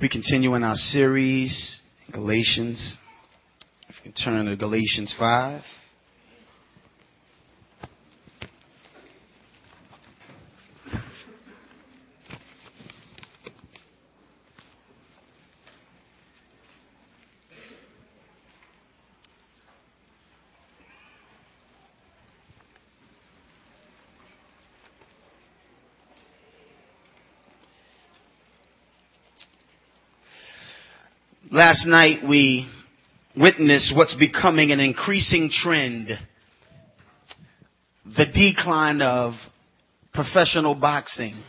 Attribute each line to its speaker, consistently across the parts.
Speaker 1: We continue in our series, Galatians. If you can turn to Galatians 5. Last night we witnessed what's becoming an increasing trend. The decline of professional boxing.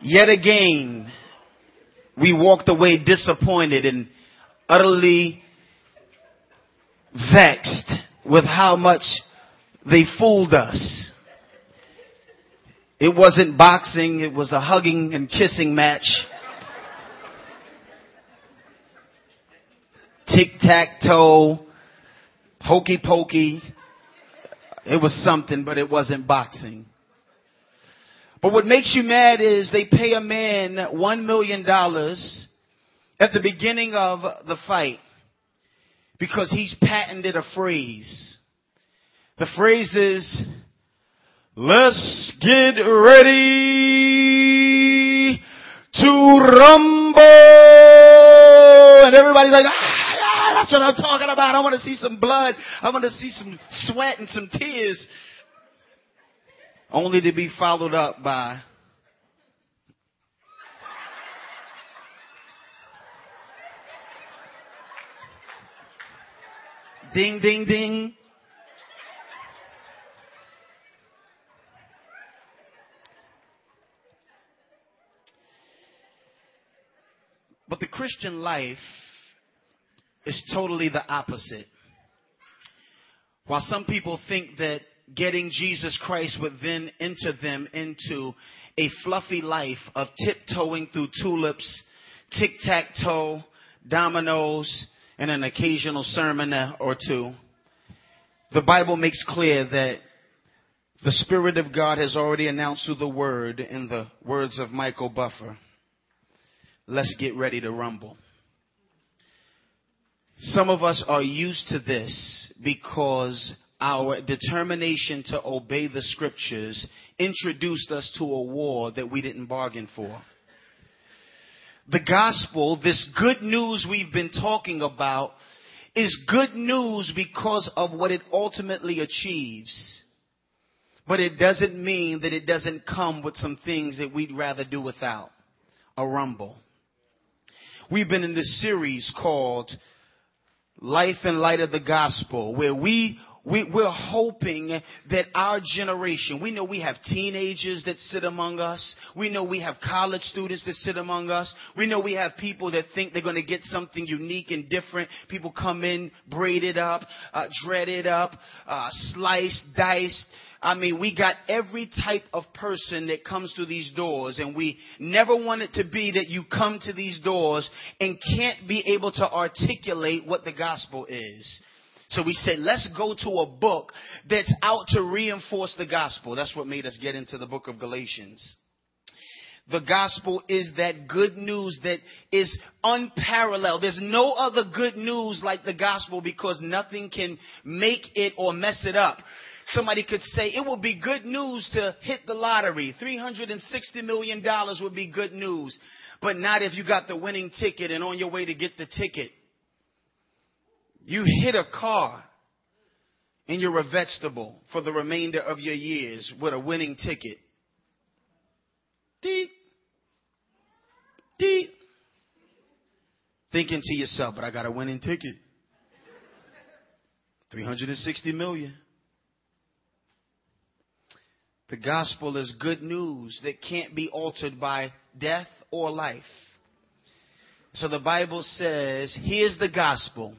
Speaker 1: Yet again, we walked away disappointed and utterly vexed with how much they fooled us. It wasn't boxing, it was a hugging and kissing match. Tic tac toe, hokey pokey. It was something, but it wasn't boxing. But what makes you mad is they pay a man one million dollars at the beginning of the fight because he's patented a phrase. The phrase is, Let's get ready to rumble. And everybody's like, ah, that's what I'm talking about. I want to see some blood. I want to see some sweat and some tears. Only to be followed up by ding, ding, ding. But the Christian life is totally the opposite. While some people think that getting Jesus Christ would then enter them into a fluffy life of tiptoeing through tulips, tic tac toe, dominoes, and an occasional sermon or two, the Bible makes clear that the Spirit of God has already announced through the Word in the words of Michael Buffer let's get ready to rumble. Some of us are used to this because our determination to obey the scriptures introduced us to a war that we didn't bargain for. The gospel, this good news we've been talking about, is good news because of what it ultimately achieves. But it doesn't mean that it doesn't come with some things that we'd rather do without. A rumble. We've been in this series called Life in Light of the Gospel, where we we, are hoping that our generation, we know we have teenagers that sit among us. We know we have college students that sit among us. We know we have people that think they're going to get something unique and different. People come in, braided up, uh, dreaded up, uh, sliced, diced, I mean, we got every type of person that comes through these doors, and we never want it to be that you come to these doors and can't be able to articulate what the gospel is. So we said, let's go to a book that's out to reinforce the gospel. That's what made us get into the book of Galatians. The gospel is that good news that is unparalleled. There's no other good news like the gospel because nothing can make it or mess it up. Somebody could say it would be good news to hit the lottery. $360 million would be good news. But not if you got the winning ticket and on your way to get the ticket. You hit a car and you're a vegetable for the remainder of your years with a winning ticket. Deep. Deep. Thinking to yourself, but I got a winning ticket. 360 million. The gospel is good news that can't be altered by death or life. So the Bible says, here's the gospel.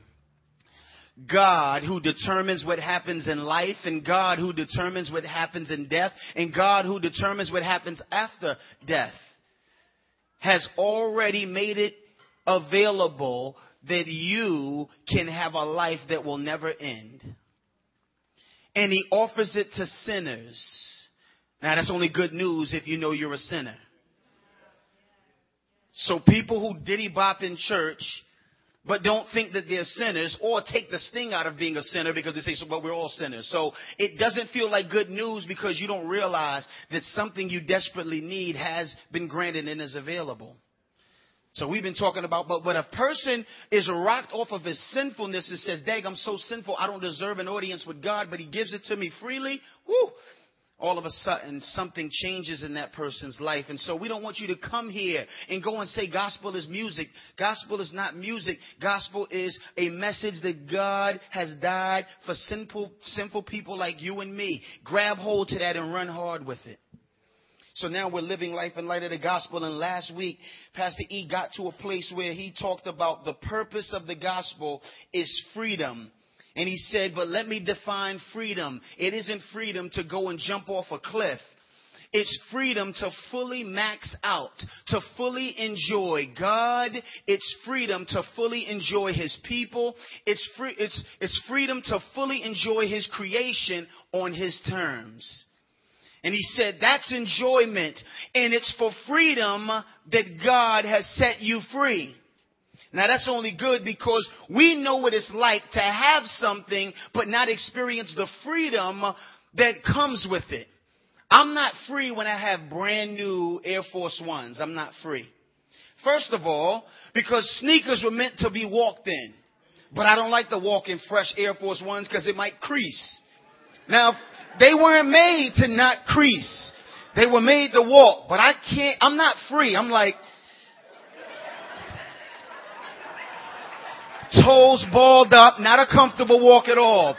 Speaker 1: God who determines what happens in life and God who determines what happens in death and God who determines what happens after death has already made it available that you can have a life that will never end. And he offers it to sinners now that's only good news if you know you're a sinner. So people who diddy bop in church, but don't think that they're sinners or take the sting out of being a sinner because they say, so, well, we're all sinners. So it doesn't feel like good news because you don't realize that something you desperately need has been granted and is available. So we've been talking about, but when a person is rocked off of his sinfulness and says, Dag, I'm so sinful, I don't deserve an audience with God, but he gives it to me freely, whoo, all of a sudden something changes in that person's life. And so we don't want you to come here and go and say gospel is music. Gospel is not music. Gospel is a message that God has died for sinful, sinful people like you and me. Grab hold to that and run hard with it. So now we're living life in light of the gospel. And last week, Pastor E got to a place where he talked about the purpose of the gospel is freedom. And he said, but let me define freedom. It isn't freedom to go and jump off a cliff. It's freedom to fully max out, to fully enjoy God. It's freedom to fully enjoy His people. It's free, it's, it's freedom to fully enjoy His creation on His terms. And he said, that's enjoyment. And it's for freedom that God has set you free. Now that's only good because we know what it's like to have something but not experience the freedom that comes with it. I'm not free when I have brand new Air Force Ones. I'm not free. First of all, because sneakers were meant to be walked in. But I don't like to walk in fresh Air Force Ones because it might crease. Now, they weren't made to not crease. They were made to walk, but I can't, I'm not free. I'm like, toes balled up, not a comfortable walk at all.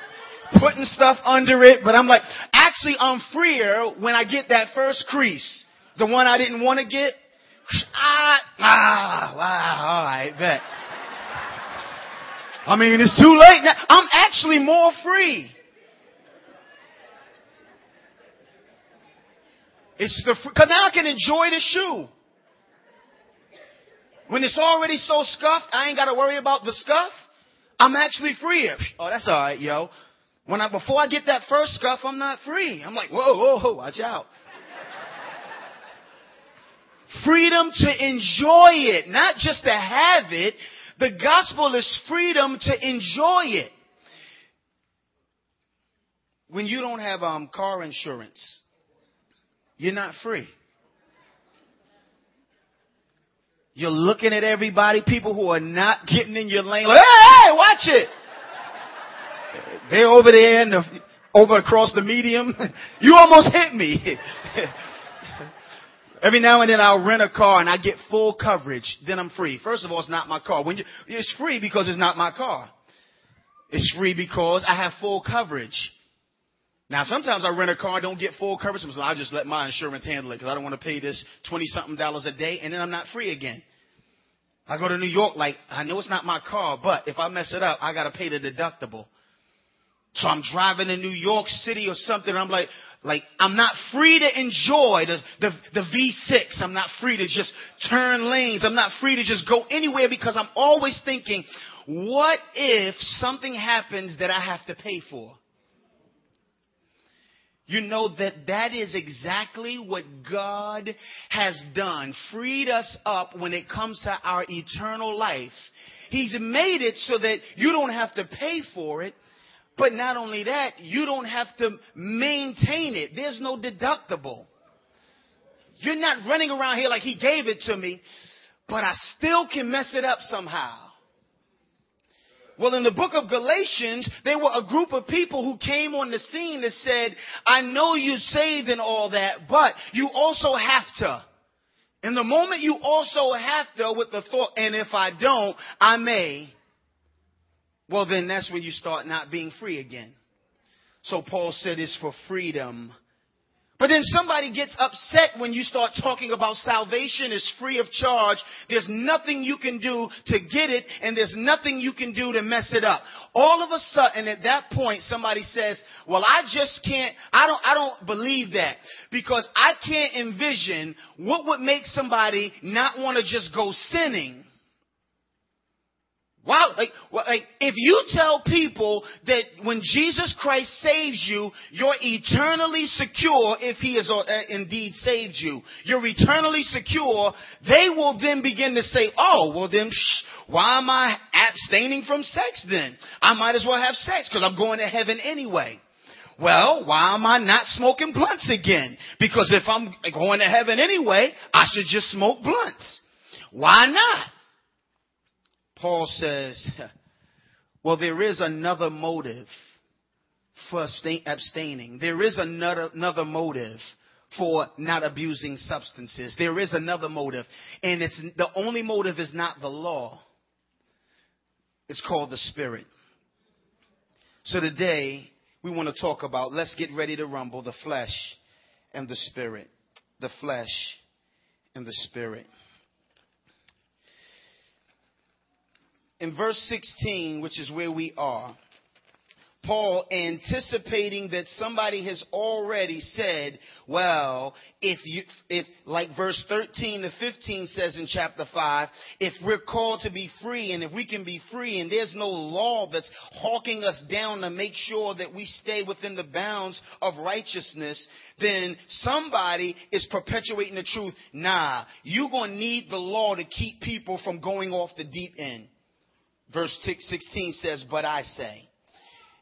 Speaker 1: Putting stuff under it, but I'm like, actually I'm freer when I get that first crease. The one I didn't want to get. Ah, ah, wow, alright, bet. I mean, it's too late now. I'm actually more free. It's the, cause now I can enjoy the shoe. When it's already so scuffed, I ain't gotta worry about the scuff. I'm actually free. Oh, that's alright, yo. When I, before I get that first scuff, I'm not free. I'm like, whoa, whoa, whoa, watch out. freedom to enjoy it, not just to have it. The gospel is freedom to enjoy it. When you don't have um, car insurance, you're not free. You're looking at everybody, people who are not getting in your lane, like, hey, hey watch it. They're over there and the, over across the medium. You almost hit me. Every now and then I'll rent a car and I get full coverage. Then I'm free. First of all, it's not my car. When you, it's free because it's not my car. It's free because I have full coverage. Now, sometimes I rent a car, don't get full coverage, so I just let my insurance handle it because I don't want to pay this 20 something dollars a day and then I'm not free again. I go to New York, like, I know it's not my car, but if I mess it up, I gotta pay the deductible. So I'm driving to New York City or something, and I'm like, like, I'm not free to enjoy the, the, the V6. I'm not free to just turn lanes. I'm not free to just go anywhere because I'm always thinking, what if something happens that I have to pay for? You know that that is exactly what God has done. Freed us up when it comes to our eternal life. He's made it so that you don't have to pay for it. But not only that, you don't have to maintain it. There's no deductible. You're not running around here like he gave it to me, but I still can mess it up somehow. Well, in the book of Galatians, there were a group of people who came on the scene that said, I know you're saved and all that, but you also have to. And the moment you also have to with the thought, and if I don't, I may, well then that's when you start not being free again. So Paul said it's for freedom but then somebody gets upset when you start talking about salvation is free of charge. There's nothing you can do to get it and there's nothing you can do to mess it up. All of a sudden at that point somebody says, well I just can't, I don't, I don't believe that because I can't envision what would make somebody not want to just go sinning. Wow, like like, if you tell people that when Jesus Christ saves you, you're eternally secure if he has uh, indeed saved you. You're eternally secure. They will then begin to say, oh, well then, shh, why am I abstaining from sex then? I might as well have sex because I'm going to heaven anyway. Well, why am I not smoking blunts again? Because if I'm going to heaven anyway, I should just smoke blunts. Why not? Paul says, well, there is another motive for abstaining. There is another, another motive for not abusing substances. There is another motive. And it's, the only motive is not the law. It's called the spirit. So today, we want to talk about, let's get ready to rumble, the flesh and the spirit. The flesh and the spirit. In verse 16, which is where we are, Paul anticipating that somebody has already said, well, if you, if, like verse 13 to 15 says in chapter 5, if we're called to be free and if we can be free and there's no law that's hawking us down to make sure that we stay within the bounds of righteousness, then somebody is perpetuating the truth. Nah, you're going to need the law to keep people from going off the deep end. Verse 16 says, But I say.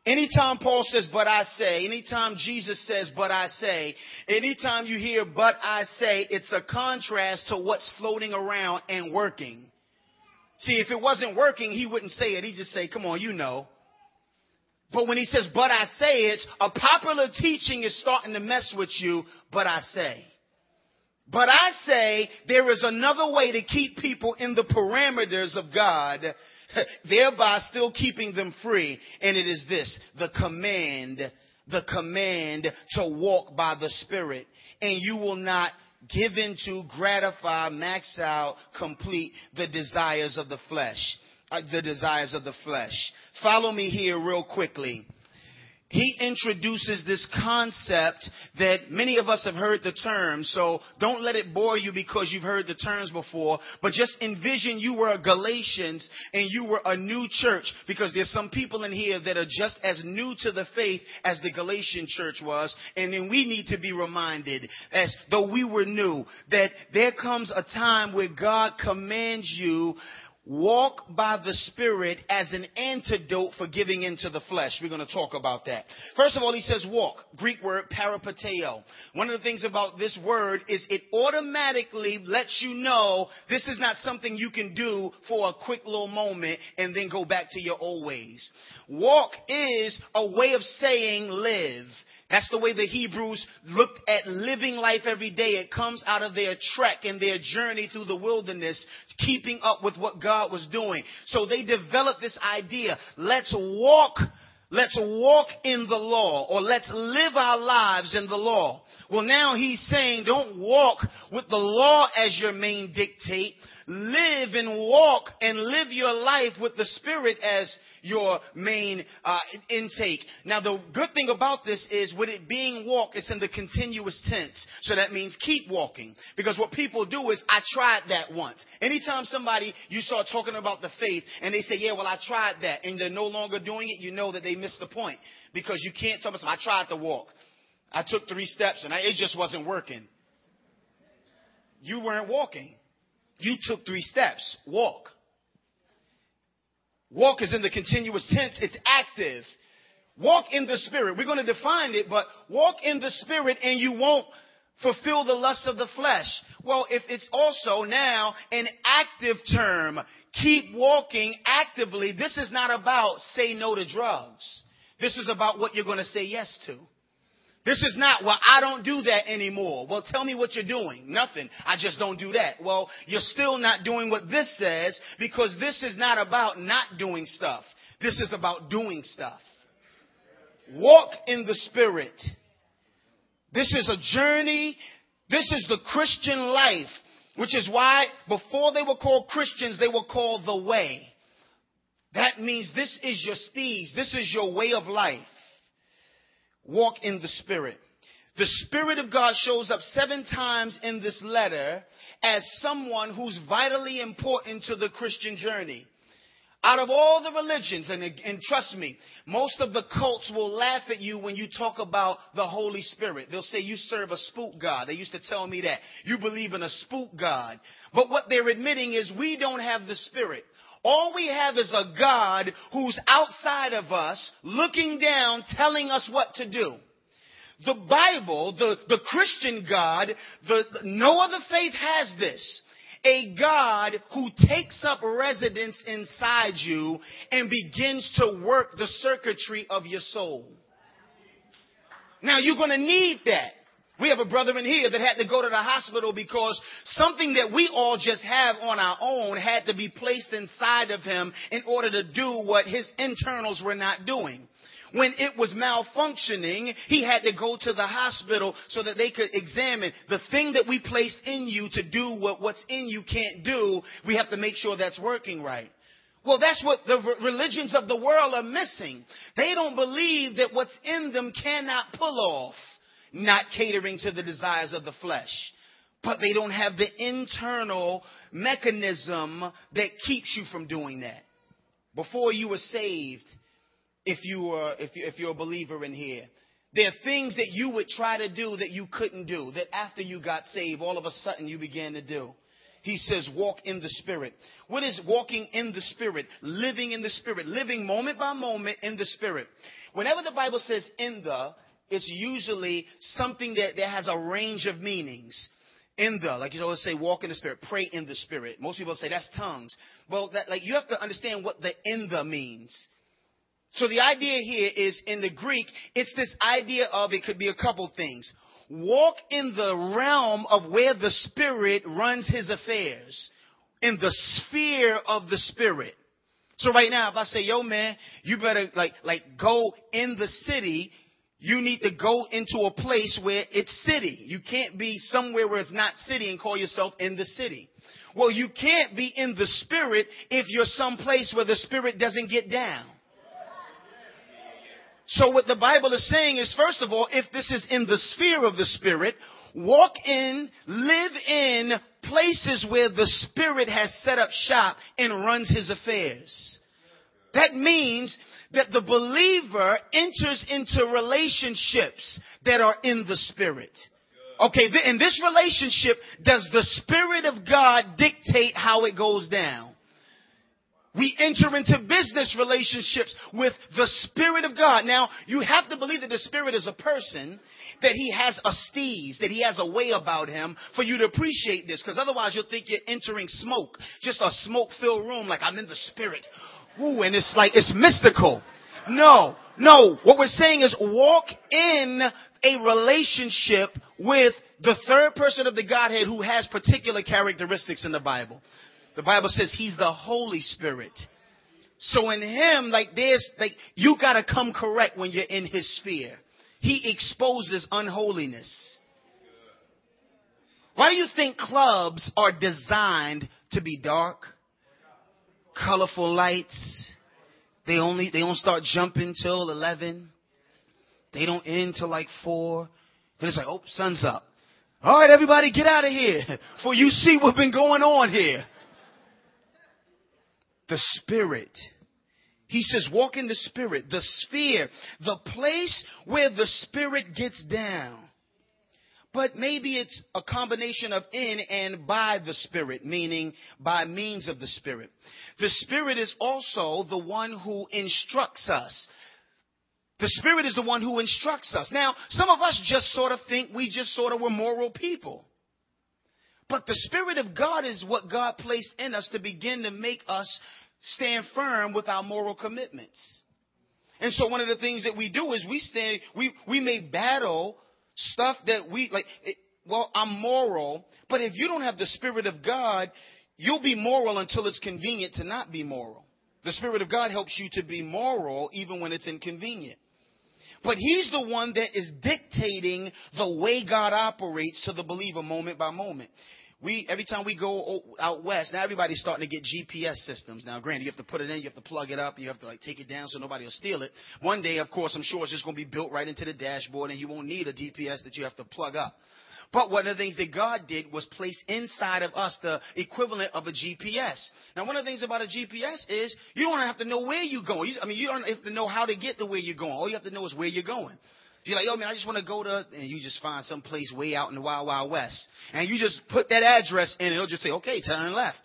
Speaker 1: Anytime Paul says, but I say, anytime Jesus says, but I say, anytime you hear, but I say, it's a contrast to what's floating around and working. See, if it wasn't working, he wouldn't say it. He'd just say, come on, you know. But when he says, but I say it, a popular teaching is starting to mess with you, but I say. But I say there is another way to keep people in the parameters of God thereby still keeping them free. And it is this, the command, the command to walk by the Spirit. And you will not give in to gratify, max out, complete the desires of the flesh. Uh, the desires of the flesh. Follow me here real quickly he introduces this concept that many of us have heard the term, so don't let it bore you because you've heard the terms before, but just envision you were a Galatians and you were a new church because there's some people in here that are just as new to the faith as the Galatian church was, and then we need to be reminded, as though we were new, that there comes a time where God commands you walk by the Spirit as an antidote for giving into the flesh. We're going to talk about that. First of all, he says walk. Greek word peripateo. One of the things about this word is it automatically lets you know this is not something you can do for a quick little moment and then go back to your old ways. Walk is a way of saying live. That's the way the Hebrews looked at living life every day. It comes out of their trek and their journey through the wilderness, keeping up with what God was doing. So they developed this idea. Let's walk Let's walk in the law or let's live our lives in the law. Well, now he's saying don't walk with the law as your main dictate. Live and walk and live your life with the Spirit as your main uh, intake. Now, the good thing about this is with it being walk, it's in the continuous tense. So that means keep walking. Because what people do is, I tried that once. Anytime somebody, you start talking about the faith and they say, yeah, well, I tried that, and they're no longer doing it, you know that they missed the point. Because you can't tell them, I tried to walk. I took three steps and I, it just wasn't working. You weren't walking. You took three steps. Walk. Walk is in the continuous tense. It's active. Walk in the spirit. We're going to define it, but walk in the spirit and you won't fulfill the lusts of the flesh. Well, if it's also now an active term, keep walking actively. This is not about say no to drugs. This is about what you're going to say yes to. This is not, well, I don't do that anymore. Well, tell me what you're doing. Nothing. I just don't do that. Well, you're still not doing what this says because this is not about not doing stuff. This is about doing stuff. Walk in the Spirit. This is a journey. This is the Christian life, which is why before they were called Christians, they were called the way. That means this is your steeds. This is your way of life walk in the Spirit. The Spirit of God shows up seven times in this letter as someone who's vitally important to the Christian journey. Out of all the religions, and, and trust me, most of the cults will laugh at you when you talk about the Holy Spirit. They'll say you serve a spook God. They used to tell me that. You believe in a spook God. But what they're admitting is we don't have the Spirit. All we have is a God who's outside of us, looking down, telling us what to do. The Bible, the, the Christian God, the, no other faith has this a God who takes up residence inside you and begins to work the circuitry of your soul. Now you're going to need that. We have a brother in here that had to go to the hospital because something that we all just have on our own had to be placed inside of him in order to do what his internals were not doing. When it was malfunctioning, he had to go to the hospital so that they could examine the thing that we placed in you to do what what's in you can't do. We have to make sure that's working right. Well, that's what the religions of the world are missing. They don't believe that what's in them cannot pull off not catering to the desires of the flesh. But they don't have the internal mechanism that keeps you from doing that. Before you were saved, if you are if you if you're a believer in here. There are things that you would try to do that you couldn't do, that after you got saved, all of a sudden you began to do. He says, walk in the Spirit. What is walking in the Spirit? Living in the Spirit. Living moment by moment in the Spirit. Whenever the Bible says in the, it's usually something that, that has a range of meanings. In the, like you always say, walk in the Spirit, pray in the Spirit. Most people say that's tongues. Well, that, like you have to understand what the in the means. So the idea here is in the Greek, it's this idea of it could be a couple things. Walk in the realm of where the Spirit runs his affairs, in the sphere of the Spirit. So right now, if I say, yo man, you better like, like go in the city, you need to go into a place where it's city. You can't be somewhere where it's not city and call yourself in the city. Well, you can't be in the spirit if you're someplace where the spirit doesn't get down. So what the Bible is saying is, first of all, if this is in the sphere of the Spirit, walk in, live in places where the Spirit has set up shop and runs his affairs. That means that the believer enters into relationships that are in the Spirit. Okay, in this relationship, does the Spirit of God dictate how it goes down? We enter into business relationships with the Spirit of God. Now, you have to believe that the Spirit is a person, that he has a steez, that he has a way about him for you to appreciate this, because otherwise you'll think you're entering smoke, just a smoke filled room, like I'm in the Spirit. Ooh, and it's like, it's mystical. No, no. What we're saying is walk in a relationship with the third person of the Godhead who has particular characteristics in the Bible. The Bible says he's the Holy Spirit. So in him, like there's, like, you gotta come correct when you're in his sphere. He exposes unholiness. Why do you think clubs are designed to be dark? Colorful lights. They only, they don't start jumping till 11. They don't end till like 4. Then it's like, oh, sun's up. All right, everybody get out of here. For you see what's been going on here the Spirit. He says, walk in the Spirit, the sphere, the place where the Spirit gets down. But maybe it's a combination of in and by the Spirit, meaning by means of the Spirit. The Spirit is also the one who instructs us. The Spirit is the one who instructs us. Now, some of us just sort of think we just sort of were moral people. But the Spirit of God is what God placed in us to begin to make us stand firm with our moral commitments. And so one of the things that we do is we stand, we, we may battle stuff that we, like, it, well, I'm moral, but if you don't have the Spirit of God, you'll be moral until it's convenient to not be moral. The Spirit of God helps you to be moral even when it's inconvenient. But He's the one that is dictating the way God operates to the believer moment by moment we every time we go out west, now everybody's starting to get GPS systems. Now, granted, you have to put it in, you have to plug it up, you have to like take it down so nobody will steal it. One day, of course, I'm sure it's just going to be built right into the dashboard, and you won't need a GPS that you have to plug up. But one of the things that God did was place inside of us the equivalent of a GPS. Now, one of the things about a GPS is you don't have to know where you're going. I mean, you don't have to know how to get to where you're going. All you have to know is where you're going. You're like, yo, man, I just want to go to, and you just find some place way out in the wild, wild west. And you just put that address in, and it'll just say, okay, turn left.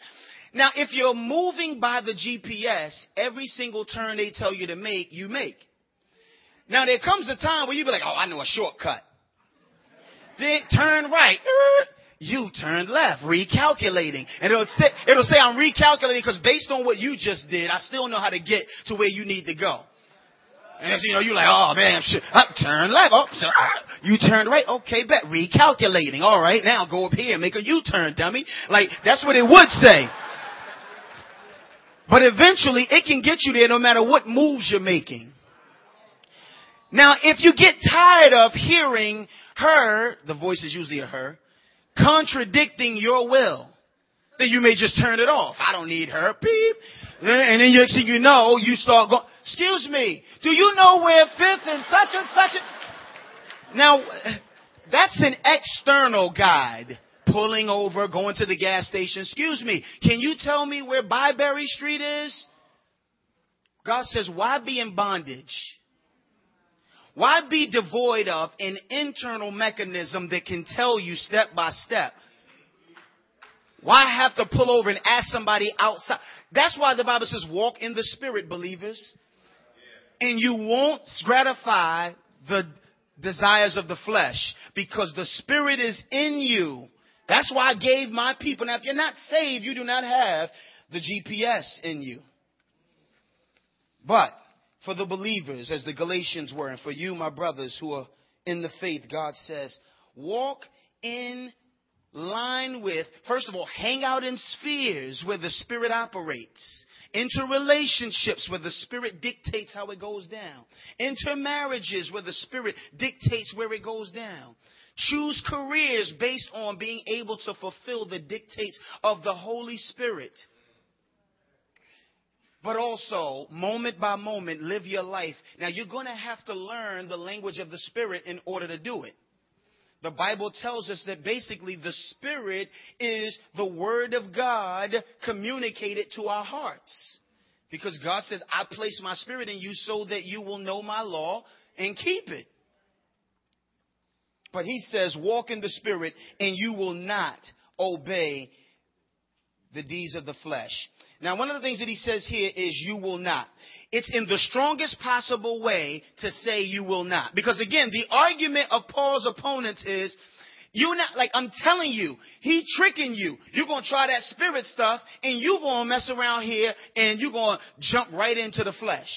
Speaker 1: Now, if you're moving by the GPS, every single turn they tell you to make, you make. Now, there comes a time where you be like, oh, I know a shortcut. Then turn right. You turn left, recalculating. And it'll say, it'll say I'm recalculating because based on what you just did, I still know how to get to where you need to go. And you know, you're like, oh man, shit, I turn left. Oh, so, ah, you turned right. Okay, bet. Recalculating. All right, now go up here and make a U-turn, dummy. Like, that's what it would say. But eventually it can get you there no matter what moves you're making. Now, if you get tired of hearing her, the voice is usually a her, contradicting your will, then you may just turn it off. I don't need her. Beep. And then you, you know, you start going, excuse me, do you know where fifth and such and such a... Now, that's an external guide. Pulling over, going to the gas station. Excuse me, can you tell me where Byberry Street is? God says, why be in bondage? Why be devoid of an internal mechanism that can tell you step by step? Why have to pull over and ask somebody outside? That's why the Bible says walk in the spirit, believers. And you won't gratify the desires of the flesh because the spirit is in you. That's why I gave my people. Now, if you're not saved, you do not have the GPS in you. But for the believers, as the Galatians were, and for you, my brothers who are in the faith, God says, walk in line with, first of all, hang out in spheres where the Spirit operates. Enter relationships where the Spirit dictates how it goes down. Enter marriages where the Spirit dictates where it goes down. Choose careers based on being able to fulfill the dictates of the Holy Spirit but also moment by moment live your life. Now you're going to have to learn the language of the Spirit in order to do it. The Bible tells us that basically the Spirit is the Word of God communicated to our hearts. Because God says, I place my Spirit in you so that you will know my law and keep it. But He says, walk in the Spirit and you will not obey the deeds of the flesh. Now, one of the things that he says here is you will not. It's in the strongest possible way to say you will not. Because again, the argument of Paul's opponents is, you not, like I'm telling you, he tricking you. You're gonna try that spirit stuff and you're gonna mess around here and you're gonna jump right into the flesh.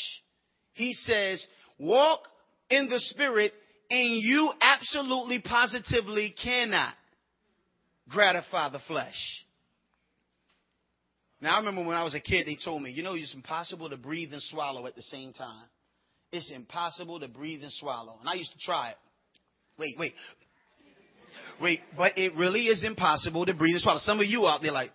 Speaker 1: He says, walk in the spirit and you absolutely positively cannot gratify the flesh. Now, I remember when I was a kid, they told me, you know, it's impossible to breathe and swallow at the same time. It's impossible to breathe and swallow. And I used to try it. Wait, wait. Wait, but it really is impossible to breathe and swallow. Some of you out there like,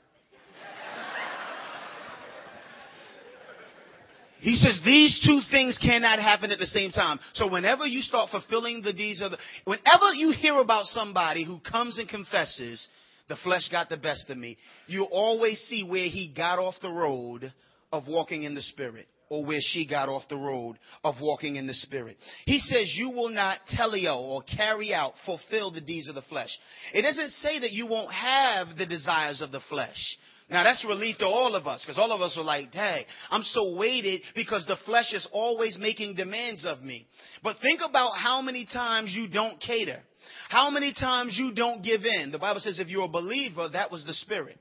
Speaker 1: He says these two things cannot happen at the same time. So whenever you start fulfilling the deeds of the, whenever you hear about somebody who comes and confesses the flesh got the best of me. You always see where he got off the road of walking in the spirit or where she got off the road of walking in the spirit. He says you will not teleo or carry out, fulfill the deeds of the flesh. It doesn't say that you won't have the desires of the flesh. Now that's relief to all of us because all of us are like, dang, I'm so weighted because the flesh is always making demands of me. But think about how many times you don't cater. How many times you don't give in? The Bible says if you're a believer, that was the Spirit.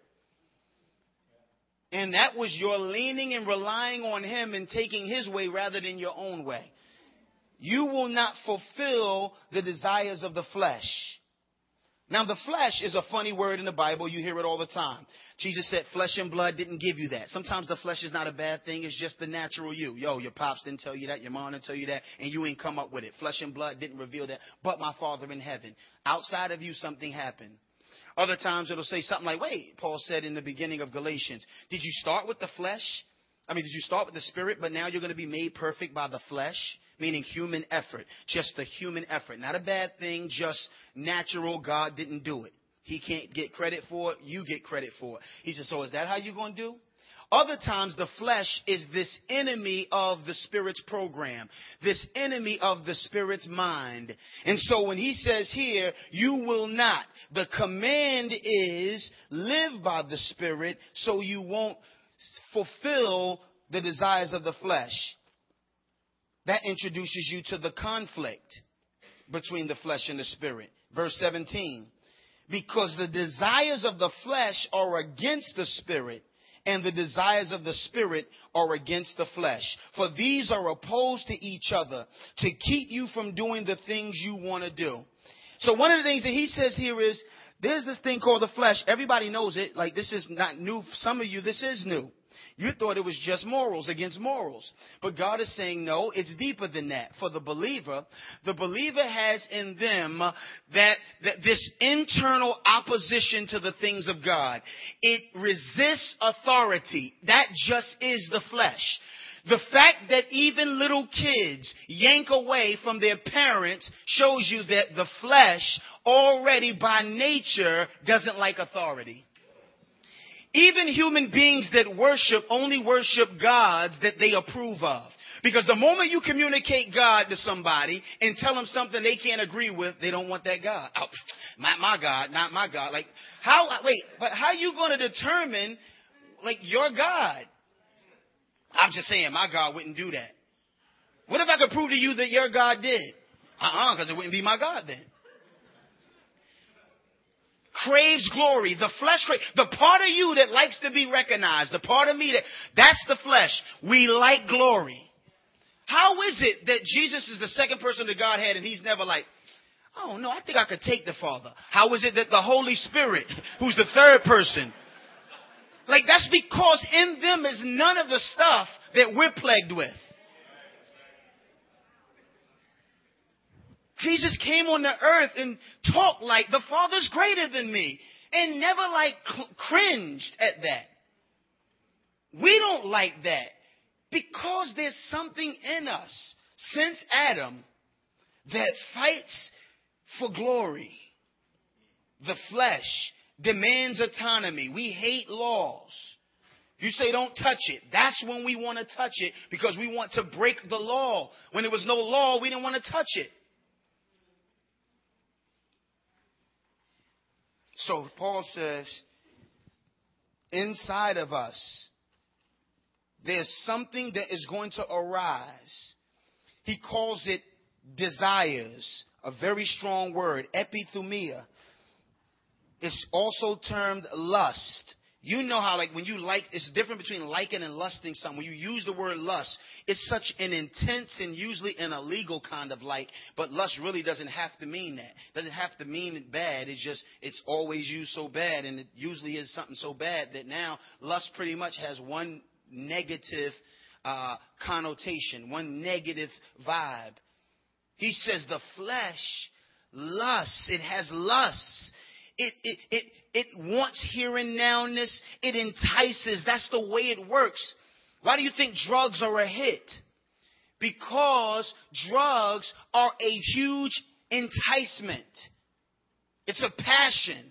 Speaker 1: And that was your leaning and relying on Him and taking His way rather than your own way. You will not fulfill the desires of the flesh. Now, the flesh is a funny word in the Bible. You hear it all the time. Jesus said flesh and blood didn't give you that. Sometimes the flesh is not a bad thing. It's just the natural you. Yo, your pops didn't tell you that. Your mom didn't tell you that. And you ain't come up with it. Flesh and blood didn't reveal that. But my Father in heaven. Outside of you, something happened. Other times it'll say something like, wait, Paul said in the beginning of Galatians, did you start with the flesh? I mean, did you start with the spirit, but now you're going to be made perfect by the flesh? Meaning human effort. Just the human effort. Not a bad thing, just natural. God didn't do it. He can't get credit for it. You get credit for it. He says, So is that how you're going to do? Other times, the flesh is this enemy of the Spirit's program, this enemy of the Spirit's mind. And so when he says here, you will not, the command is live by the Spirit so you won't fulfill the desires of the flesh. That introduces you to the conflict between the flesh and the Spirit. Verse 17. Because the desires of the flesh are against the Spirit and the desires of the spirit are against the flesh. For these are opposed to each other to keep you from doing the things you want to do. So one of the things that he says here is there's this thing called the flesh. Everybody knows it. Like this is not new. For Some of you, this is new. You thought it was just morals against morals. But God is saying, no, it's deeper than that. For the believer, the believer has in them that, that this internal opposition to the things of God. It resists authority. That just is the flesh. The fact that even little kids yank away from their parents shows you that the flesh already by nature doesn't like authority. Even human beings that worship only worship gods that they approve of. Because the moment you communicate God to somebody and tell them something they can't agree with, they don't want that God. Oh, my, my God, not my God. Like, how, wait, but how are you going to determine, like, your God? I'm just saying, my God wouldn't do that. What if I could prove to you that your God did? Uh-uh, because it wouldn't be my God then craves glory. The flesh craves, the part of you that likes to be recognized, the part of me that, that's the flesh. We like glory. How is it that Jesus is the second person to Godhead and he's never like, oh no, I think I could take the Father. How is it that the Holy Spirit, who's the third person, like that's because in them is none of the stuff that we're plagued with. Jesus came on the earth and talked like the Father's greater than me and never like cringed at that. We don't like that because there's something in us since Adam that fights for glory. The flesh demands autonomy. We hate laws. You say don't touch it. That's when we want to touch it because we want to break the law. When there was no law, we didn't want to touch it. So Paul says, inside of us, there's something that is going to arise. He calls it desires, a very strong word, epithumia. It's also termed lust. You know how, like, when you like, it's different between liking and lusting something. When you use the word lust, it's such an intense and usually an illegal kind of like, but lust really doesn't have to mean that. Doesn't have to mean bad. It's just, it's always used so bad, and it usually is something so bad that now lust pretty much has one negative uh, connotation, one negative vibe. He says the flesh lusts, it has lusts. It, it, it, it wants here and nowness. It entices. That's the way it works. Why do you think drugs are a hit? Because drugs are a huge enticement. It's a passion.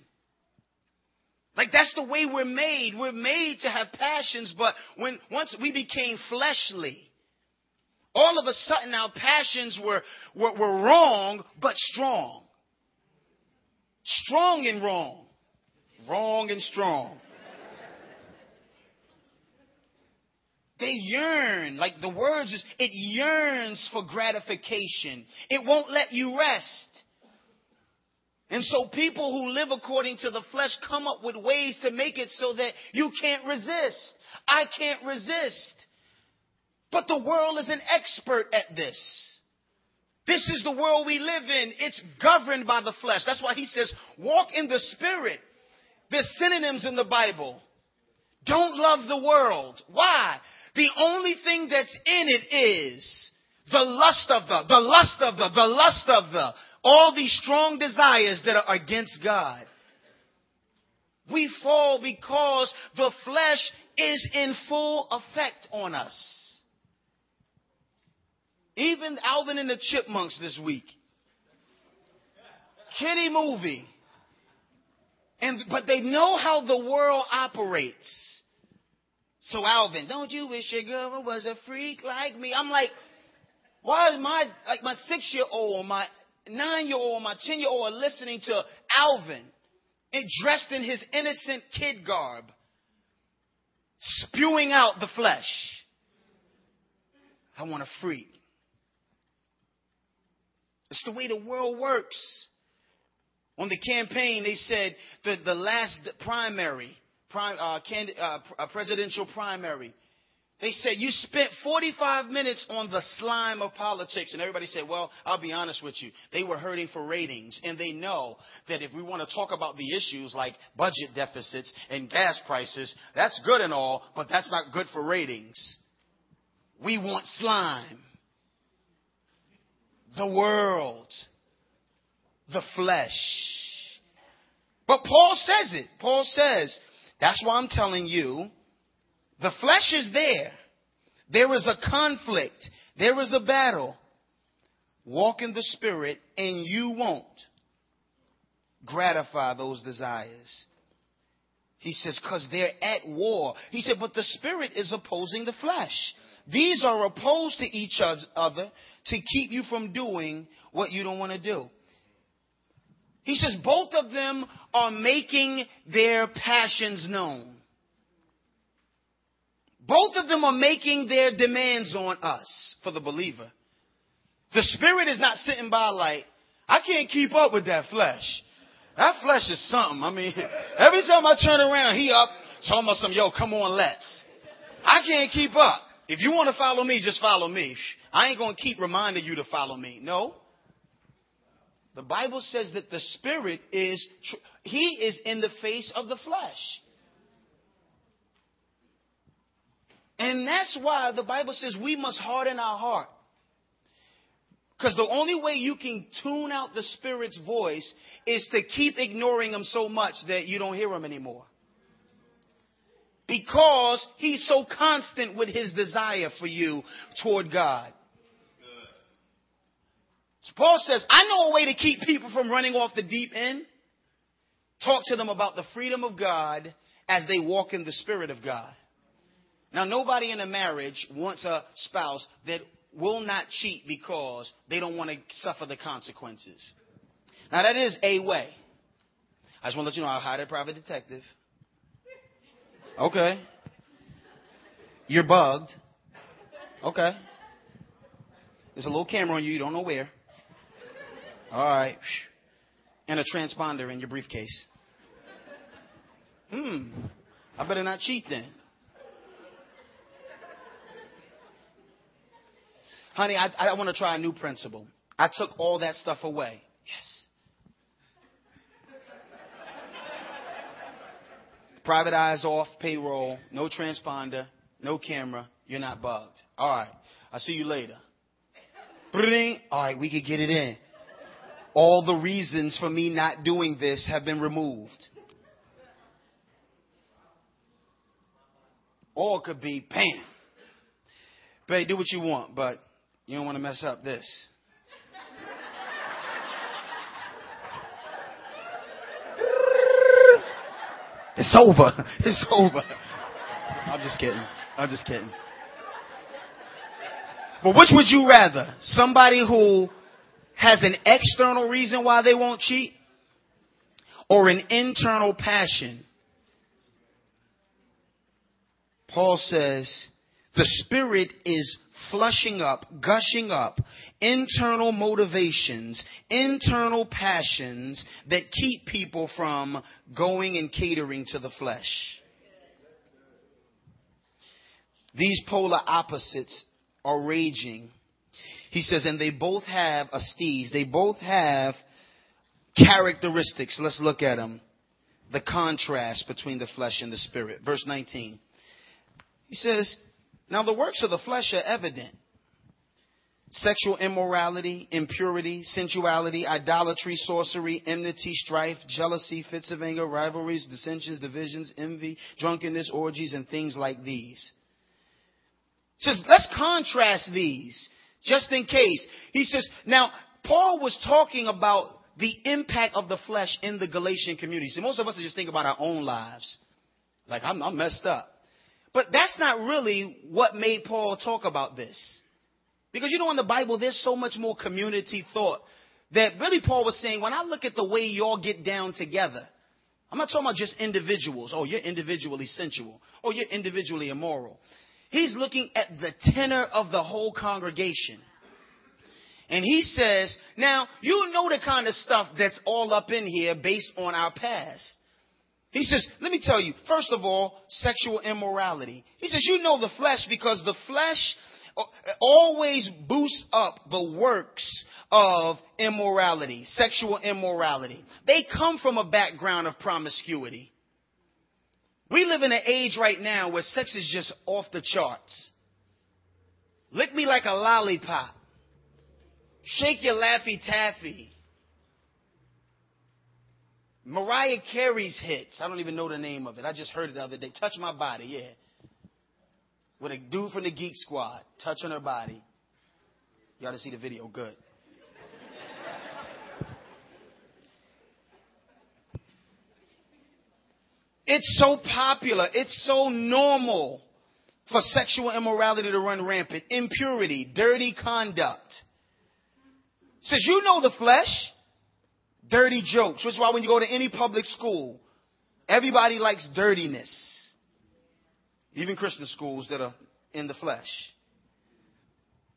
Speaker 1: Like that's the way we're made. We're made to have passions, but when once we became fleshly, all of a sudden our passions were, were, were wrong but strong. Strong and wrong. Wrong and strong. They yearn, like the words is, it yearns for gratification. It won't let you rest. And so people who live according to the flesh come up with ways to make it so that you can't resist. I can't resist. But the world is an expert at this. This is the world we live in. It's governed by the flesh. That's why he says, walk in the spirit. There's synonyms in the Bible. Don't love the world. Why? The only thing that's in it is the lust of the, the lust of the, the lust of the, all these strong desires that are against God. We fall because the flesh is in full effect on us. Even Alvin and the Chipmunks this week. Kitty movie. And, but they know how the world operates. So Alvin, don't you wish your girl was a freak like me? I'm like, why is my, like my six year old, my nine year old, my 10 year old listening to Alvin and dressed in his innocent kid garb, spewing out the flesh? I want a freak. It's the way the world works. On the campaign, they said the, the last primary, uh, candid, uh, uh, presidential primary, they said you spent 45 minutes on the slime of politics. And everybody said, well, I'll be honest with you. They were hurting for ratings. And they know that if we want to talk about the issues like budget deficits and gas prices, that's good and all, but that's not good for ratings. We want slime. The world. The flesh. But Paul says it. Paul says, that's why I'm telling you, the flesh is there. There is a conflict. There is a battle. Walk in the spirit and you won't gratify those desires. He says, cause they're at war. He said, but the spirit is opposing the flesh. These are opposed to each other to keep you from doing what you don't want to do. He says both of them are making their passions known. Both of them are making their demands on us for the believer. The spirit is not sitting by like, I can't keep up with that flesh. That flesh is something. I mean, every time I turn around, he up talking about some, yo, come on, let's. I can't keep up. If you want to follow me, just follow me. I ain't going to keep reminding you to follow me. No. The Bible says that the Spirit is, He is in the face of the flesh. And that's why the Bible says we must harden our heart. Because the only way you can tune out the Spirit's voice is to keep ignoring Him so much that you don't hear Him anymore. Because He's so constant with His desire for you toward God. So Paul says, I know a way to keep people from running off the deep end. Talk to them about the freedom of God as they walk in the Spirit of God. Now, nobody in a marriage wants a spouse that will not cheat because they don't want to suffer the consequences. Now, that is a way. I just want to let you know I hired a private detective. Okay. You're bugged. Okay. There's a little camera on you, you don't know where. All right. And a transponder in your briefcase. Hmm. I better not cheat then. Honey, I, I want to try a new principle. I took all that stuff away. Yes. Private eyes off, payroll, no transponder, no camera. You're not bugged. All right. I'll see you later. All right, we could get it in. All the reasons for me not doing this have been removed. Or it could be, bam. Babe, do what you want, but you don't want to mess up this. It's over. It's over. I'm just kidding. I'm just kidding. But which would you rather? Somebody who has an external reason why they won't cheat or an internal passion? Paul says the spirit is flushing up, gushing up internal motivations, internal passions that keep people from going and catering to the flesh. These polar opposites are raging. He says, and they both have a steez. They both have characteristics. Let's look at them. The contrast between the flesh and the spirit. Verse 19. He says, now the works of the flesh are evident. Sexual immorality, impurity, sensuality, idolatry, sorcery, enmity, strife, jealousy, fits of anger, rivalries, dissensions, divisions, envy, drunkenness, orgies, and things like these. Says, let's contrast these. Just in case. He says, now, Paul was talking about the impact of the flesh in the Galatian community. See, most of us are just thinking about our own lives. Like, I'm, I'm messed up. But that's not really what made Paul talk about this. Because you know, in the Bible, there's so much more community thought that really Paul was saying, when I look at the way y'all get down together, I'm not talking about just individuals. Oh, you're individually sensual. Oh, you're individually immoral. He's looking at the tenor of the whole congregation. And he says, now, you know the kind of stuff that's all up in here based on our past. He says, let me tell you, first of all, sexual immorality. He says, you know the flesh because the flesh uh, always boosts up the works of immorality, sexual immorality. They come from a background of promiscuity. We live in an age right now where sex is just off the charts. Lick me like a lollipop. Shake your laffy taffy. Mariah Carey's hits. I don't even know the name of it. I just heard it the other day. Touch my body, yeah with a dude from the Geek Squad touching her body. You got to see the video. Good. It's so popular. It's so normal for sexual immorality to run rampant. Impurity, dirty conduct. Says, you know the flesh. Dirty jokes. Which is why when you go to any public school, everybody likes dirtiness even Christian schools that are in the flesh.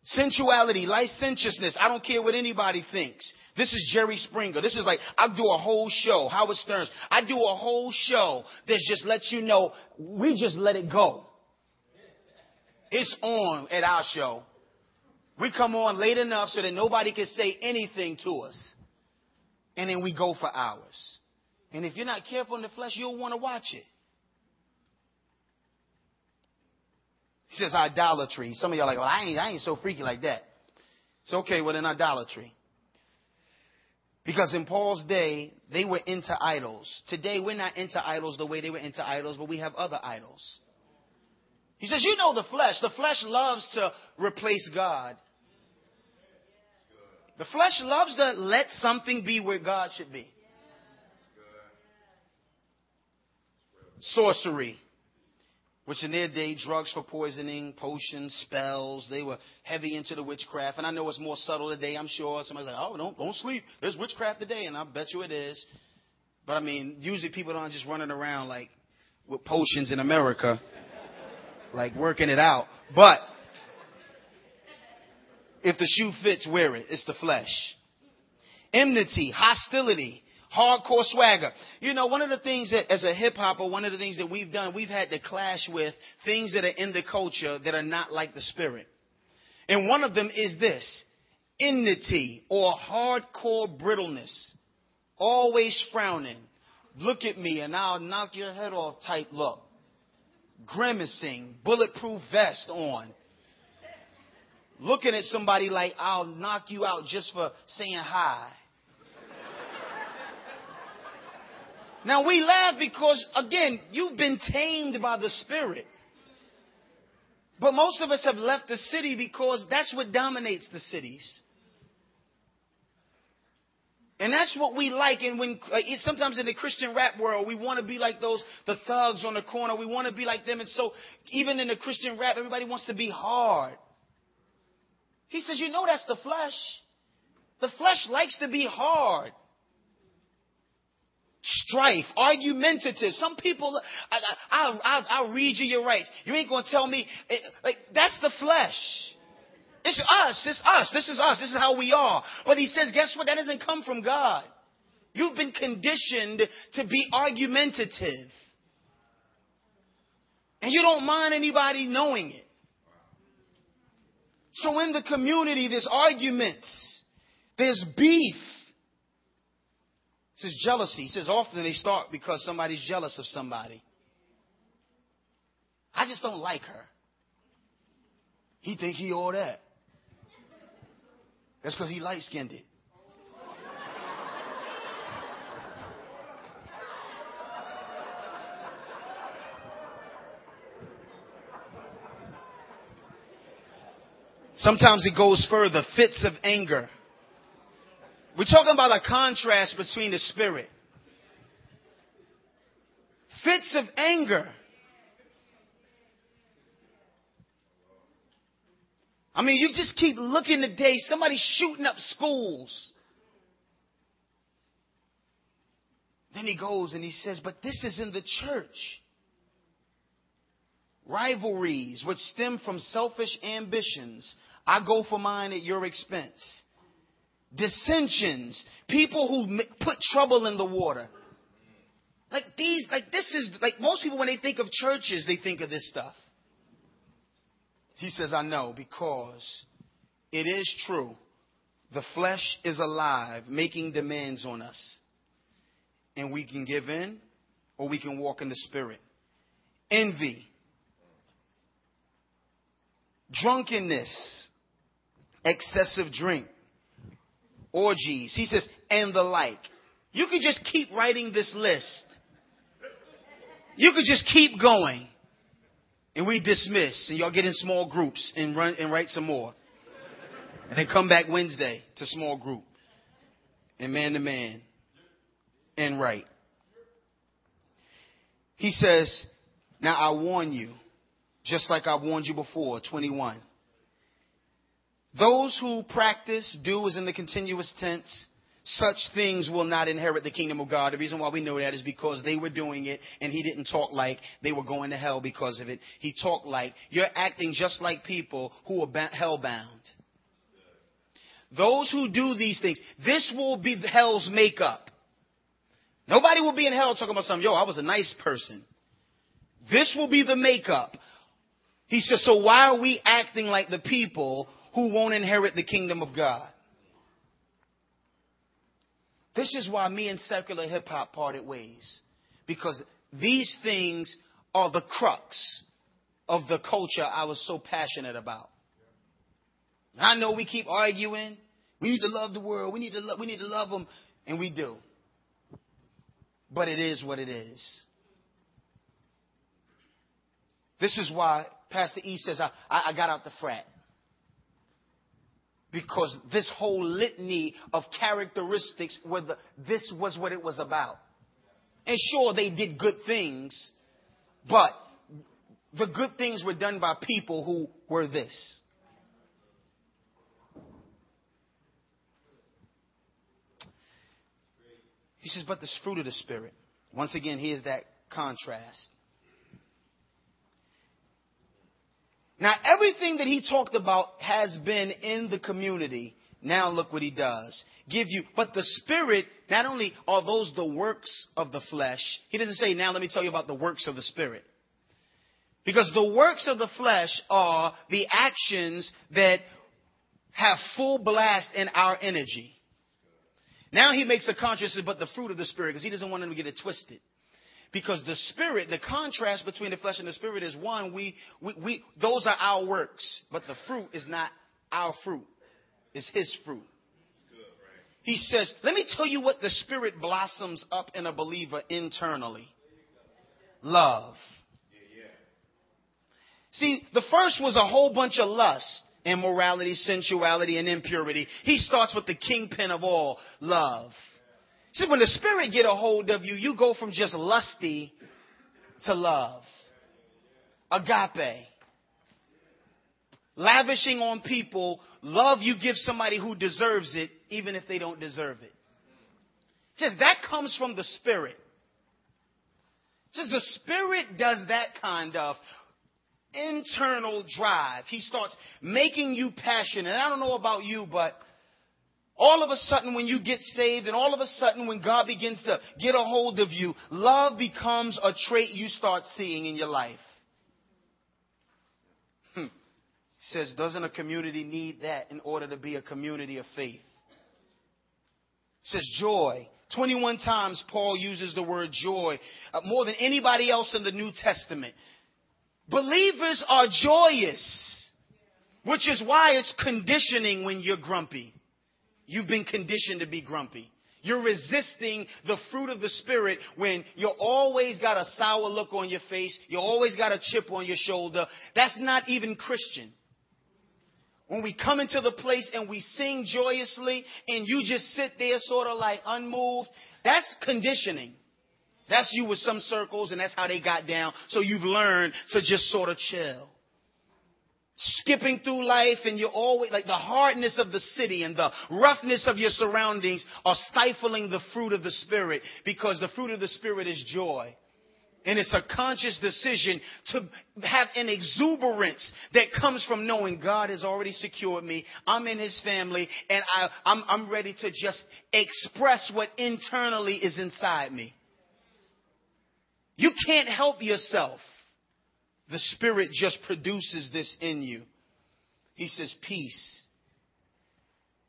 Speaker 1: Sensuality, licentiousness. I don't care what anybody thinks. This is Jerry Springer. This is like, I do a whole show. Howard Stearns. I do a whole show that just lets you know we just let it go. It's on at our show. We come on late enough so that nobody can say anything to us. And then we go for hours. And if you're not careful in the flesh, you'll want to watch it. He says idolatry. Some of y'all are like, well, I ain't, I ain't so freaky like that. It's okay with an idolatry. Because in Paul's day, they were into idols. Today, we're not into idols the way they were into idols, but we have other idols. He says, You know the flesh. The flesh loves to replace God. The flesh loves to let something be where God should be. Sorcery which in their day, drugs for poisoning, potions, spells, they were heavy into the witchcraft. And I know it's more subtle today, I'm sure. Somebody's like, oh, don't, don't sleep. There's witchcraft today, and I bet you it is. But I mean, usually people aren't just running around like with potions in America, like working it out. But if the shoe fits, wear it. It's the flesh. Enmity, hostility, hardcore swagger. You know, one of the things that, as a hip hopper, one of the things that we've done, we've had to clash with things that are in the culture that are not like the spirit. And one of them is this enmity or hardcore brittleness. Always frowning. Look at me and I'll knock your head off type look. Grimacing, bulletproof vest on. Looking at somebody like I'll knock you out just for saying hi. Now we laugh because, again, you've been tamed by the Spirit. But most of us have left the city because that's what dominates the cities. And that's what we like. And when uh, sometimes in the Christian rap world, we want to be like those the thugs on the corner. We want to be like them. And so even in the Christian rap, everybody wants to be hard. He says, you know that's the flesh. The flesh likes to be hard strife, argumentative. Some people, I, will I'll read you your rights. You ain't going to tell me, it, like, that's the flesh. It's us. It's us. This is us. This is how we are. But he says, guess what? That doesn't come from God. You've been conditioned to be argumentative. And you don't mind anybody knowing it. So in the community, there's arguments. There's beef says jealousy. He says often they start because somebody's jealous of somebody. I just don't like her. He think he all that. That's because he light skinned it. Sometimes it goes further, fits of anger. We're talking about a contrast between the spirit. Fits of anger. I mean, you just keep looking today, somebody's shooting up schools. Then he goes and he says, But this is in the church. Rivalries which stem from selfish ambitions. I go for mine at your expense. Dissensions. People who put trouble in the water. Like these, like this is, like most people when they think of churches, they think of this stuff. He says, I know because it is true. The flesh is alive, making demands on us. And we can give in or we can walk in the spirit. Envy, drunkenness, excessive drink, orgies. He says, and the like. You could just keep writing this list. You could just keep going. And we dismiss, and y'all get in small groups and run and write some more. And then come back Wednesday to small group. And man to man. And write. He says, Now I warn you, just like I warned you before, 21. Those who practice, do is in the continuous tense, such things will not inherit the kingdom of God. The reason why we know that is because they were doing it and he didn't talk like they were going to hell because of it. He talked like you're acting just like people who are hell bound. Those who do these things, this will be hell's makeup. Nobody will be in hell talking about something, yo, I was a nice person. This will be the makeup. He says, so why are we acting like the people who won't inherit the kingdom of God? This is why me and secular hip hop parted ways. Because these things are the crux of the culture I was so passionate about. I know we keep arguing. We need to love the world. We need to love, we need to love them. And we do. But it is what it is. This is why Pastor E says, I, I got out the frat because this whole litany of characteristics were the, this was what it was about. And sure, they did good things, but the good things were done by people who were this. He says, but this fruit of the Spirit. Once again, here's that contrast. Now, everything that he talked about has been in the community. Now look what he does. Give you, but the spirit, not only are those the works of the flesh, he doesn't say, now let me tell you about the works of the spirit. Because the works of the flesh are the actions that have full blast in our energy. Now he makes a conscious, but the fruit of the spirit, because he doesn't want them to get it twisted. Because the spirit, the contrast between the flesh and the spirit is one, we, we, we, those are our works, but the fruit is not our fruit. It's his fruit. He says, let me tell you what the spirit blossoms up in a believer internally. Love. See, the first was a whole bunch of lust, immorality, sensuality, and impurity. He starts with the kingpin of all, love. See, when the Spirit get a hold of you, you go from just lusty to love. Agape. Lavishing on people, love you give somebody who deserves it, even if they don't deserve it. Just that comes from the Spirit. Just the Spirit does that kind of internal drive. He starts making you passionate. I don't know about you, but all of a sudden, when you get saved, and all of a sudden, when God begins to get a hold of you, love becomes a trait you start seeing in your life. Hmm. Says, doesn't a community need that in order to be a community of faith? Says joy. 21 times Paul uses the word joy, uh, more than anybody else in the New Testament. Believers are joyous, which is why it's conditioning when you're grumpy. You've been conditioned to be grumpy. You're resisting the fruit of the Spirit when you always got a sour look on your face. You always got a chip on your shoulder. That's not even Christian. when we come into the place and we sing joyously and you just sit there sort of like unmoved, that's conditioning. That's you with some circles and that's how they got down. So you've learned to just sort of chill. Skipping through life and you're always like the hardness of the city and the roughness of your surroundings are stifling the fruit of the spirit because the fruit of the spirit is joy. And it's a conscious decision to have an exuberance that comes from knowing God has already secured me. I'm in His family and I, I'm, I'm ready to just express what internally is inside me. You can't help yourself. The Spirit just produces this in you. He says, peace.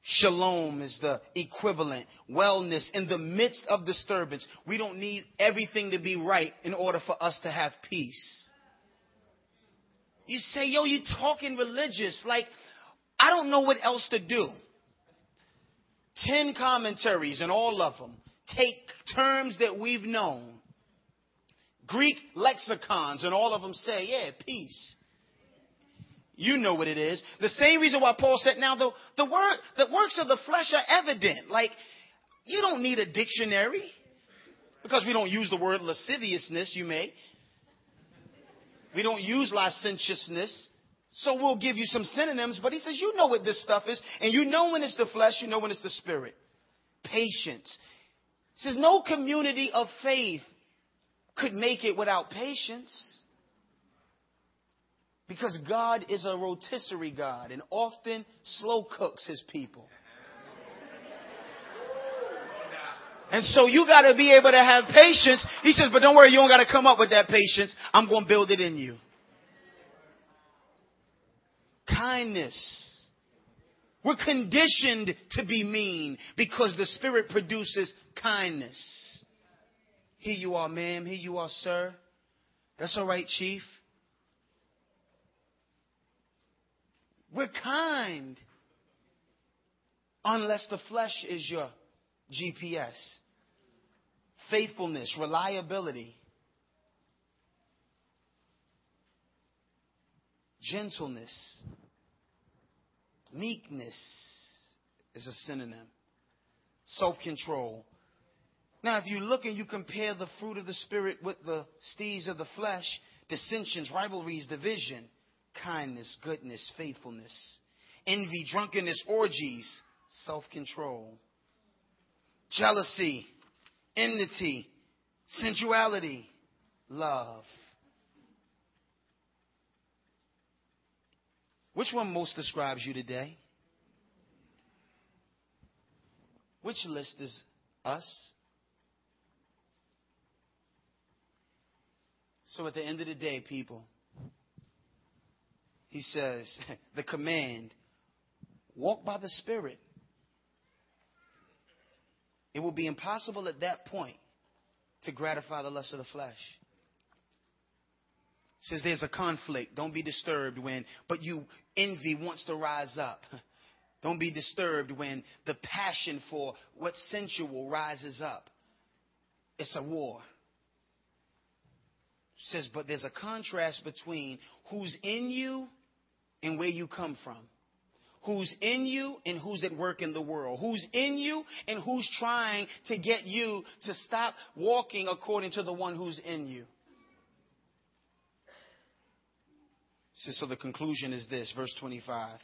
Speaker 1: Shalom is the equivalent. Wellness in the midst of disturbance. We don't need everything to be right in order for us to have peace. You say, yo, you talking religious. Like, I don't know what else to do. Ten commentaries and all of them take terms that we've known. Greek lexicons and all of them say, yeah, peace. You know what it is. The same reason why Paul said, now the, the, word, the works of the flesh are evident. Like, you don't need a dictionary. Because we don't use the word lasciviousness, you may. We don't use licentiousness. So we'll give you some synonyms, but he says, you know what this stuff is. And you know when it's the flesh, you know when it's the spirit. Patience. He says, no community of faith could make it without patience. Because God is a rotisserie God and often slow cooks his people. And so you got to be able to have patience. He says, but don't worry, you don't got to come up with that patience. I'm going to build it in you. Kindness. We're conditioned to be mean because the Spirit produces kindness. Here you are, ma'am. Here you are, sir. That's all right, chief. We're kind. Unless the flesh is your GPS. Faithfulness, reliability, gentleness, meekness is a synonym. Self control. Now, if you look and you compare the fruit of the Spirit with the steez of the flesh, dissensions, rivalries, division, kindness, goodness, faithfulness, envy, drunkenness, orgies, self control, jealousy, enmity, sensuality, love. Which one most describes you today? Which list is us? So at the end of the day, people, he says, the command, walk by the Spirit. It will be impossible at that point to gratify the lust of the flesh. Says there's a conflict. Don't be disturbed when, but you envy wants to rise up. Don't be disturbed when the passion for what's sensual rises up. It's a war. Says, but there's a contrast between who's in you and where you come from. Who's in you and who's at work in the world. Who's in you and who's trying to get you to stop walking according to the one who's in you. So the conclusion is this, verse 25.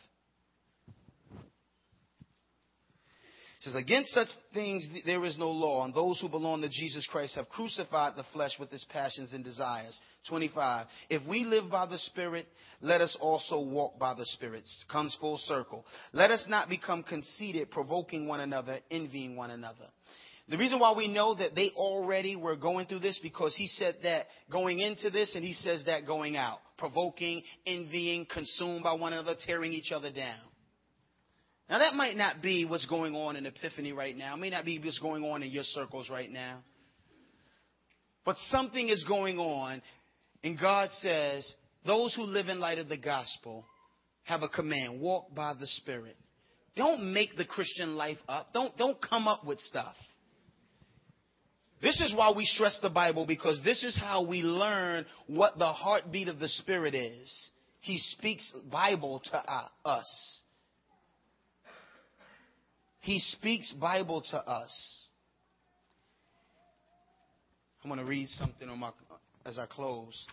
Speaker 1: It says, Against such things there is no law, and those who belong to Jesus Christ have crucified the flesh with its passions and desires. 25. If we live by the Spirit, let us also walk by the Spirit. Comes full circle. Let us not become conceited, provoking one another, envying one another. The reason why we know that they already were going through this because he said that going into this and he says that going out. Provoking, envying, consumed by one another, tearing each other down. Now, that might not be what's going on in Epiphany right now. It may not be what's going on in your circles right now. But something is going on, and God says, those who live in light of the gospel have a command walk by the Spirit. Don't make the Christian life up. Don't, don't come up with stuff. This is why we stress the Bible because this is how we learn what the heartbeat of the Spirit is. He speaks Bible to uh, us. He speaks Bible to us. I'm going to read something on my, as I close.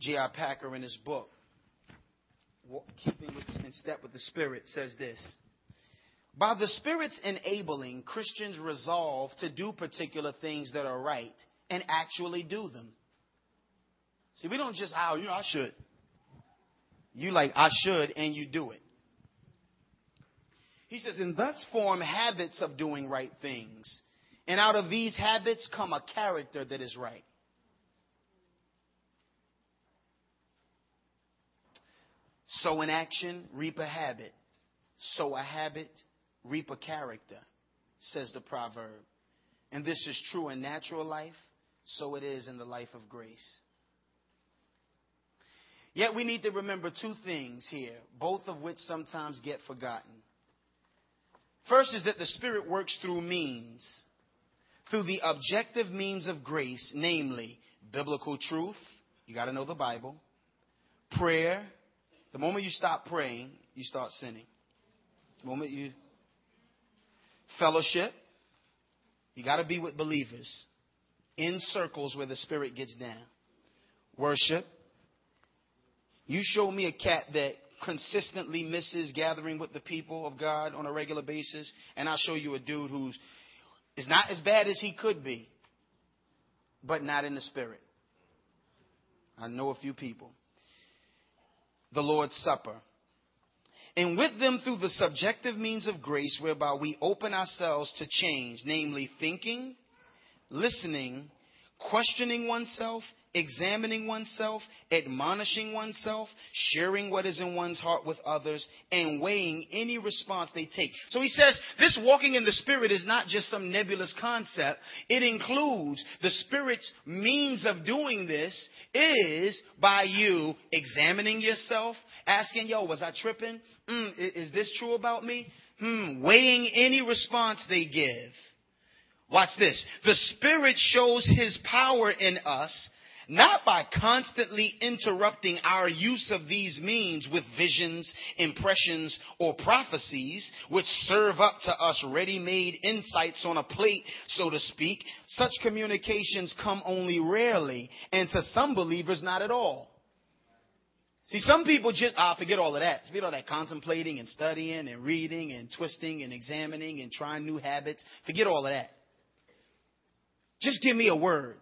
Speaker 1: J.I. Packer in his book, Keeping in Step with the Spirit, says this. By the Spirit's enabling, Christians resolve to do particular things that are right and actually do them. See, we don't just, oh, you know, I should. You like, I should, and you do it. He says, and thus form habits of doing right things. And out of these habits come a character that is right. Sow an action, reap a habit. Sow a habit, reap a character, says the proverb. And this is true in natural life, so it is in the life of grace. Yet we need to remember two things here, both of which sometimes get forgotten. First is that the Spirit works through means, through the objective means of grace, namely biblical truth. You got to know the Bible. Prayer. The moment you stop praying, you start sinning. The moment you fellowship, you got to be with believers in circles where the Spirit gets down. Worship. You show me a cat that consistently misses gathering with the people of God on a regular basis, and I'll show you a dude who's is not as bad as he could be, but not in the spirit. I know a few people. The Lord's Supper. And with them through the subjective means of grace whereby we open ourselves to change, namely thinking, listening, questioning oneself, examining oneself, admonishing oneself, sharing what is in one's heart with others, and weighing any response they take. So he says this walking in the Spirit is not just some nebulous concept. It includes the Spirit's means of doing this is by you examining yourself, asking, yo, was I tripping? Mm, is this true about me? Hmm, weighing any response they give. Watch this. The Spirit shows His power in us not by constantly interrupting our use of these means with visions, impressions, or prophecies, which serve up to us ready made insights on a plate, so to speak. Such communications come only rarely, and to some believers, not at all. See, some people just, ah, forget all of that. Forget all that contemplating and studying and reading and twisting and examining and trying new habits. Forget all of that. Just give me a word.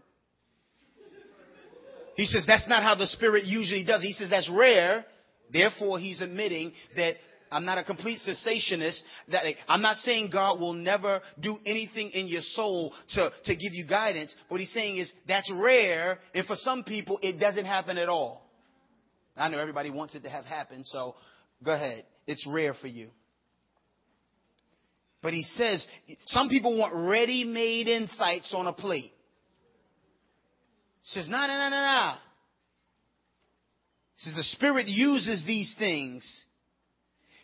Speaker 1: He says that's not how the Spirit usually does. He says that's rare. Therefore, he's admitting that I'm not a complete cessationist. That I'm not saying God will never do anything in your soul to, to give you guidance. What he's saying is that's rare, and for some people, it doesn't happen at all. I know everybody wants it to have happened, so go ahead. It's rare for you. But he says some people want ready made insights on a plate says, no, no, no, no, no. Says the Spirit uses these things.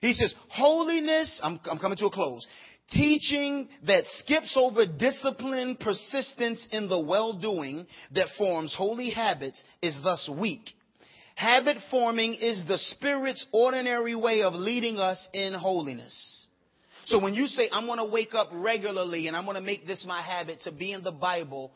Speaker 1: He says, holiness, I'm, I'm coming to a close. Teaching that skips over discipline, persistence in the well doing that forms holy habits is thus weak. Habit forming is the Spirit's ordinary way of leading us in holiness. So when you say, I'm going to wake up regularly and I'm going to make this my habit to be in the Bible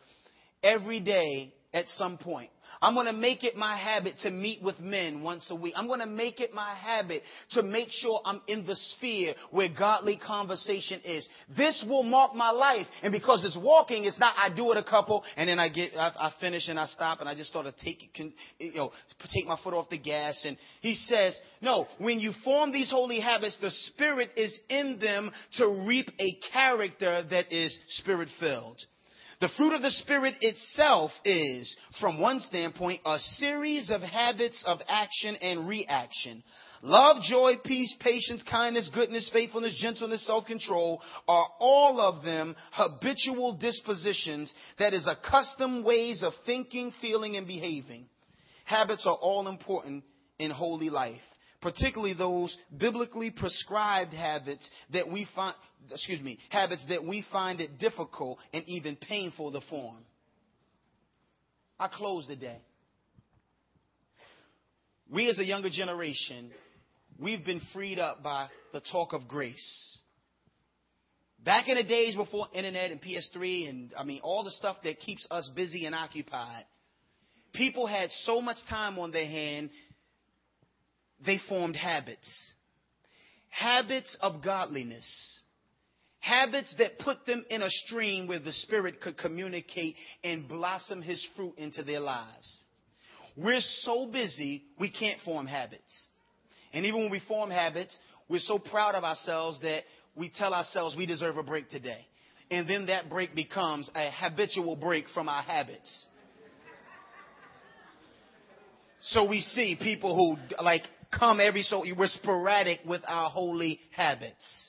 Speaker 1: every day, at some point. I'm going to make it my habit to meet with men once a week. I'm going to make it my habit to make sure I'm in the sphere where godly conversation is. This will mark my life. And because it's walking, it's not I do it a couple and then I get, I, I finish and I stop and I just sort of take you know, take my foot off the gas. And he says, no, when you form these holy habits, the Spirit is in them to reap a character that is Spirit filled. The fruit of the Spirit itself is, from one standpoint, a series of habits of action and reaction. Love, joy, peace, patience, kindness, goodness, faithfulness, gentleness, self-control are all of them habitual dispositions that is accustomed ways of thinking, feeling, and behaving. Habits are all important in holy life particularly those biblically prescribed habits that we find, excuse me, habits that we find it difficult and even painful to form. I close the day. We as a younger generation, we've been freed up by the talk of grace. Back in the days before internet and PS3 and I mean all the stuff that keeps us busy and occupied, people had so much time on their hand, they formed habits. Habits of godliness. Habits that put them in a stream where the Spirit could communicate and blossom His fruit into their lives. We're so busy, we can't form habits. And even when we form habits, we're so proud of ourselves that we tell ourselves we deserve a break today. And then that break becomes a habitual break from our habits. So we see people who like come every so we're sporadic with our holy habits.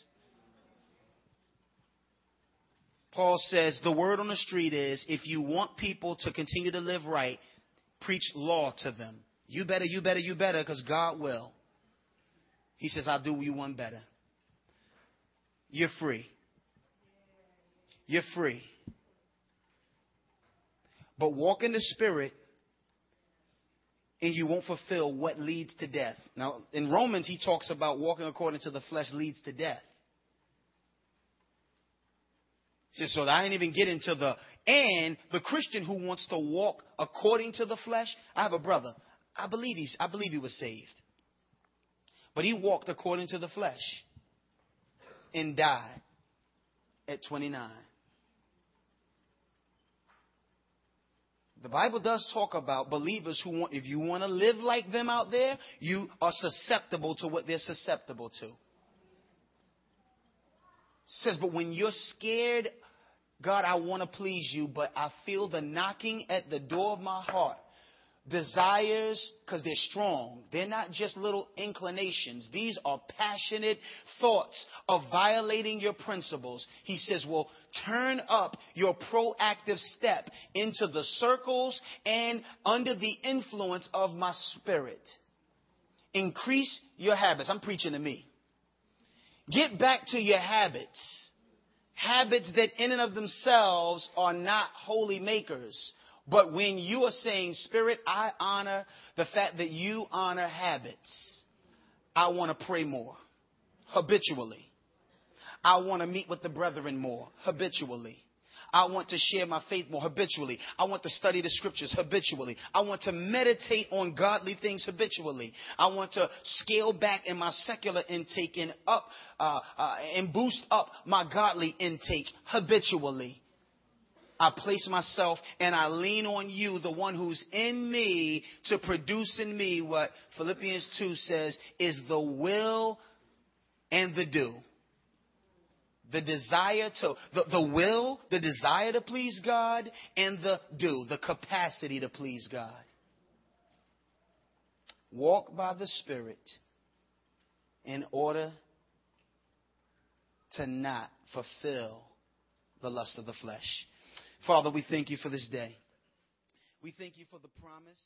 Speaker 1: Paul says the word on the street is if you want people to continue to live right, preach law to them. You better, you better, you better, because God will. He says, I'll do you one better. You're free. You're free. But walk in the Spirit and you won't fulfill what leads to death. Now, in Romans, he talks about walking according to the flesh leads to death. He says, so I didn't even get into the, and the Christian who wants to walk according to the flesh. I have a brother. I believe he's, I believe he was saved. But he walked according to the flesh and died at 29. The Bible does talk about believers who want, if you want to live like them out there, you are susceptible to what they're susceptible to. It says, but when you're scared, God, I want to please you, but I feel the knocking at the door of my heart desires because they're strong. They're not just little inclinations. These are passionate thoughts of violating your principles. He says, well, turn up your proactive step into the circles and under the influence of my spirit. Increase your habits. I'm preaching to me. Get back to your habits. Habits that in and of themselves are not holy makers but when you are saying, Spirit, I honor the fact that you honor habits, I want to pray more habitually. I want to meet with the brethren more habitually. I want to share my faith more habitually. I want to study the scriptures habitually. I want to meditate on godly things habitually. I want to scale back in my secular intake and up uh, uh, and boost up my godly intake habitually. I place myself and I lean on you, the one who's in me, to produce in me what Philippians 2 says is the will and the do. The desire to, the, the will, the desire to please God, and the do, the capacity to please God. Walk by the Spirit in order to not fulfill the lust of the flesh. Father, we thank you for this day. We thank you for the promise